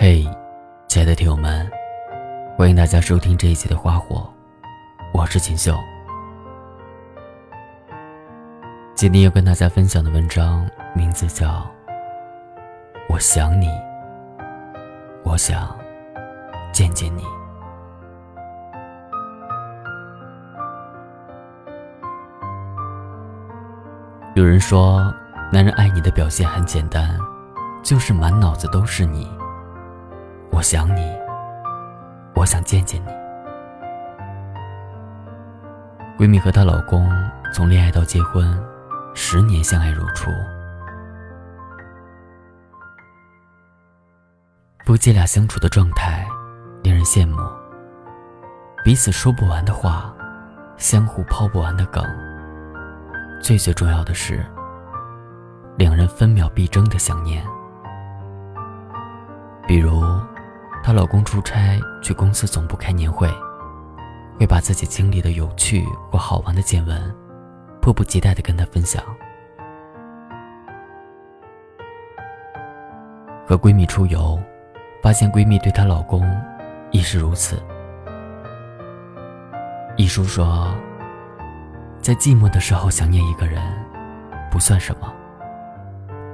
嘿，亲爱的听友们，欢迎大家收听这一期的《花火》，我是锦绣。今天要跟大家分享的文章名字叫《我想你》，我想见见你。有人说，男人爱你的表现很简单，就是满脑子都是你。我想你，我想见见你。闺蜜和她老公从恋爱到结婚，十年相爱如初。夫妻俩相处的状态令人羡慕，彼此说不完的话，相互抛不完的梗。最最重要的是，两人分秒必争的想念。比如，她老公出差去公司总部开年会，会把自己经历的有趣或好玩的见闻，迫不及待地跟她分享。和闺蜜出游，发现闺蜜对她老公亦是如此。一书说。在寂寞的时候想念一个人，不算什么；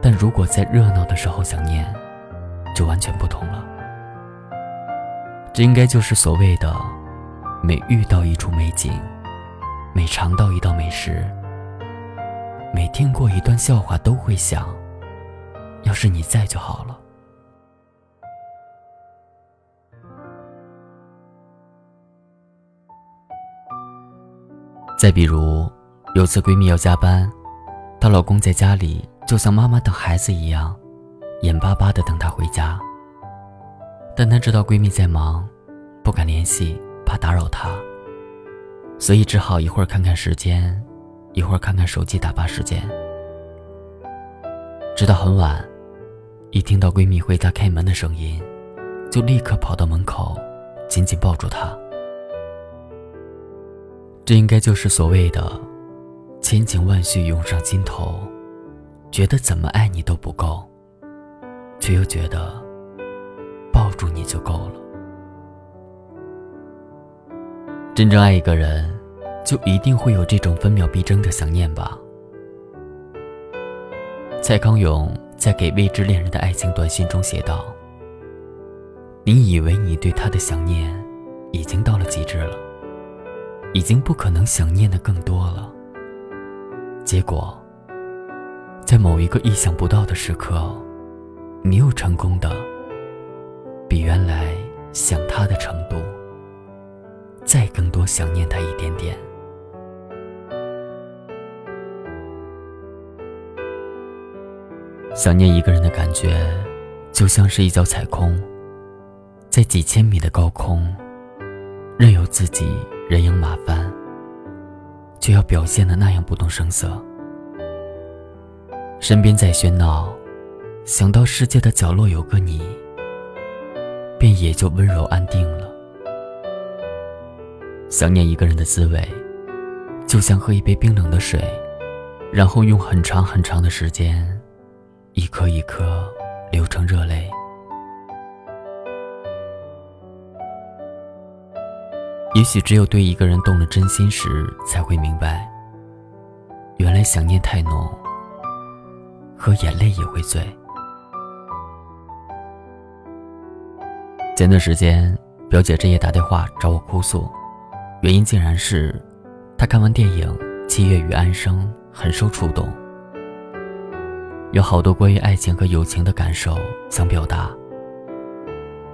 但如果在热闹的时候想念，就完全不同了。这应该就是所谓的：每遇到一处美景，每尝到一道美食，每听过一段笑话，都会想，要是你在就好了。再比如，有次闺蜜要加班，她老公在家里就像妈妈等孩子一样，眼巴巴的等她回家。但他知道闺蜜在忙，不敢联系，怕打扰她，所以只好一会儿看看时间，一会儿看看手机打发时间。直到很晚，一听到闺蜜回家开门的声音，就立刻跑到门口，紧紧抱住她。这应该就是所谓的“千情万绪涌上心头”，觉得怎么爱你都不够，却又觉得就够了。真正爱一个人，就一定会有这种分秒必争的想念吧？蔡康永在给未知恋人的爱情短信中写道：“你以为你对他的想念已经到了极致了。”已经不可能想念的更多了。结果，在某一个意想不到的时刻，你又成功的比原来想他的程度再更多想念他一点点。想念一个人的感觉，就像是一脚踩空，在几千米的高空，任由自己。人仰马翻，就要表现的那样不动声色。身边在喧闹，想到世界的角落有个你，便也就温柔安定了。想念一个人的滋味，就像喝一杯冰冷的水，然后用很长很长的时间，一颗一颗流成热泪。也许只有对一个人动了真心时，才会明白，原来想念太浓，喝眼泪也会醉。前段时间，表姐这夜打电话找我哭诉，原因竟然是，她看完电影《七月与安生》很受触动，有好多关于爱情和友情的感受想表达，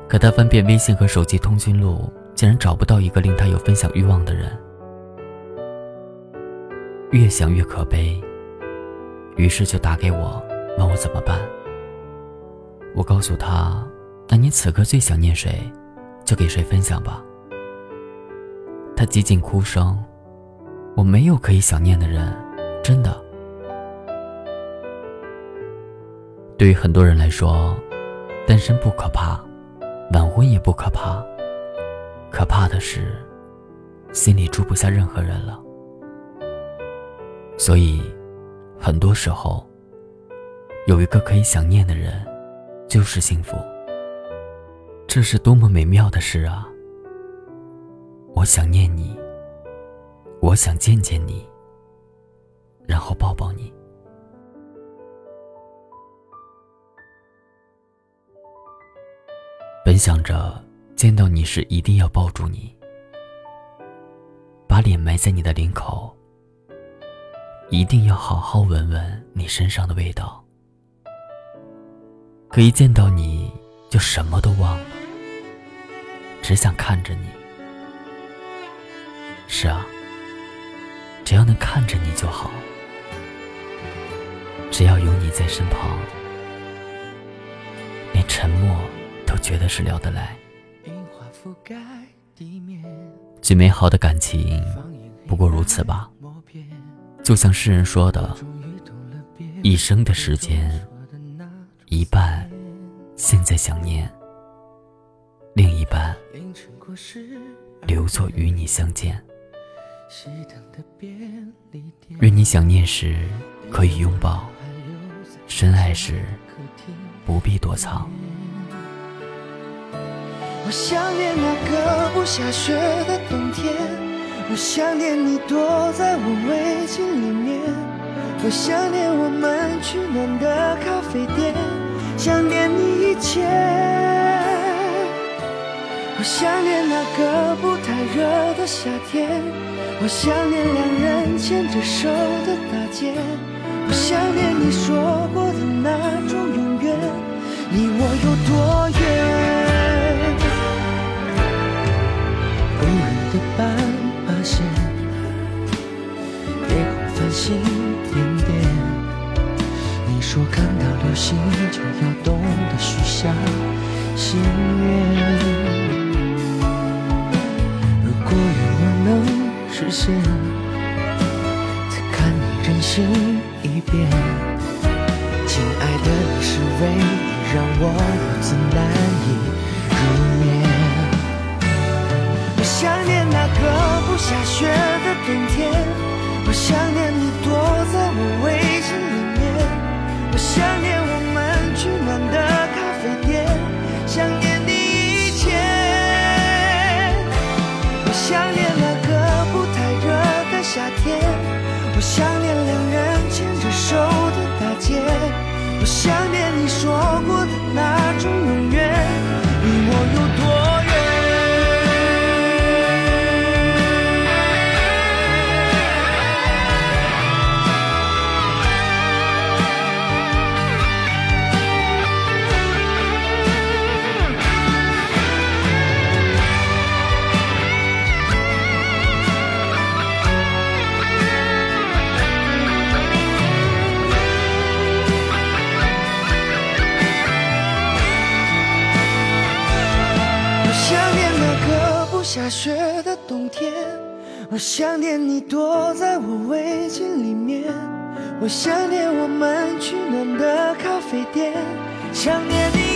可她翻遍微信和手机通讯录。竟然找不到一个令她有分享欲望的人，越想越可悲，于是就打给我，问我怎么办。我告诉他：“那你此刻最想念谁，就给谁分享吧。”他几近哭声：“我没有可以想念的人，真的。”对于很多人来说，单身不可怕，晚婚也不可怕。可怕的是，心里住不下任何人了。所以，很多时候，有一个可以想念的人，就是幸福。这是多么美妙的事啊！我想念你，我想见见你，然后抱抱你。本想着见到你时一定要抱住你，把脸埋在你的领口，一定要好好闻闻你身上的味道。可一见到你就什么都忘了，只想看着你。是啊，只要能看着你就好，只要有你在身旁，连沉默都觉得是聊得来。最美好的感情不过如此吧，就像诗人说的，一生的时间。一半现在想念，另一半留作与你相见。愿你想念时可以拥抱，深爱时不必躲藏。我想念那个不下雪的冬天，我想念你躲在我围巾里面，我想念我们取暖的咖啡店。想念你一切，我想念那个不太热的夏天，我想念两人牵着手的大街，我想念你说过的那种永远，离我有多远？无人的斑马线，夜空繁星点点。你说看到流星就要视线，再看你任性一遍。亲爱的，你是唯一让我如此难以入眠。我想念那个不下雪的冬天，下雪的冬天，我想念你躲在我围巾里面，我想念我们取暖的咖啡店，想念你。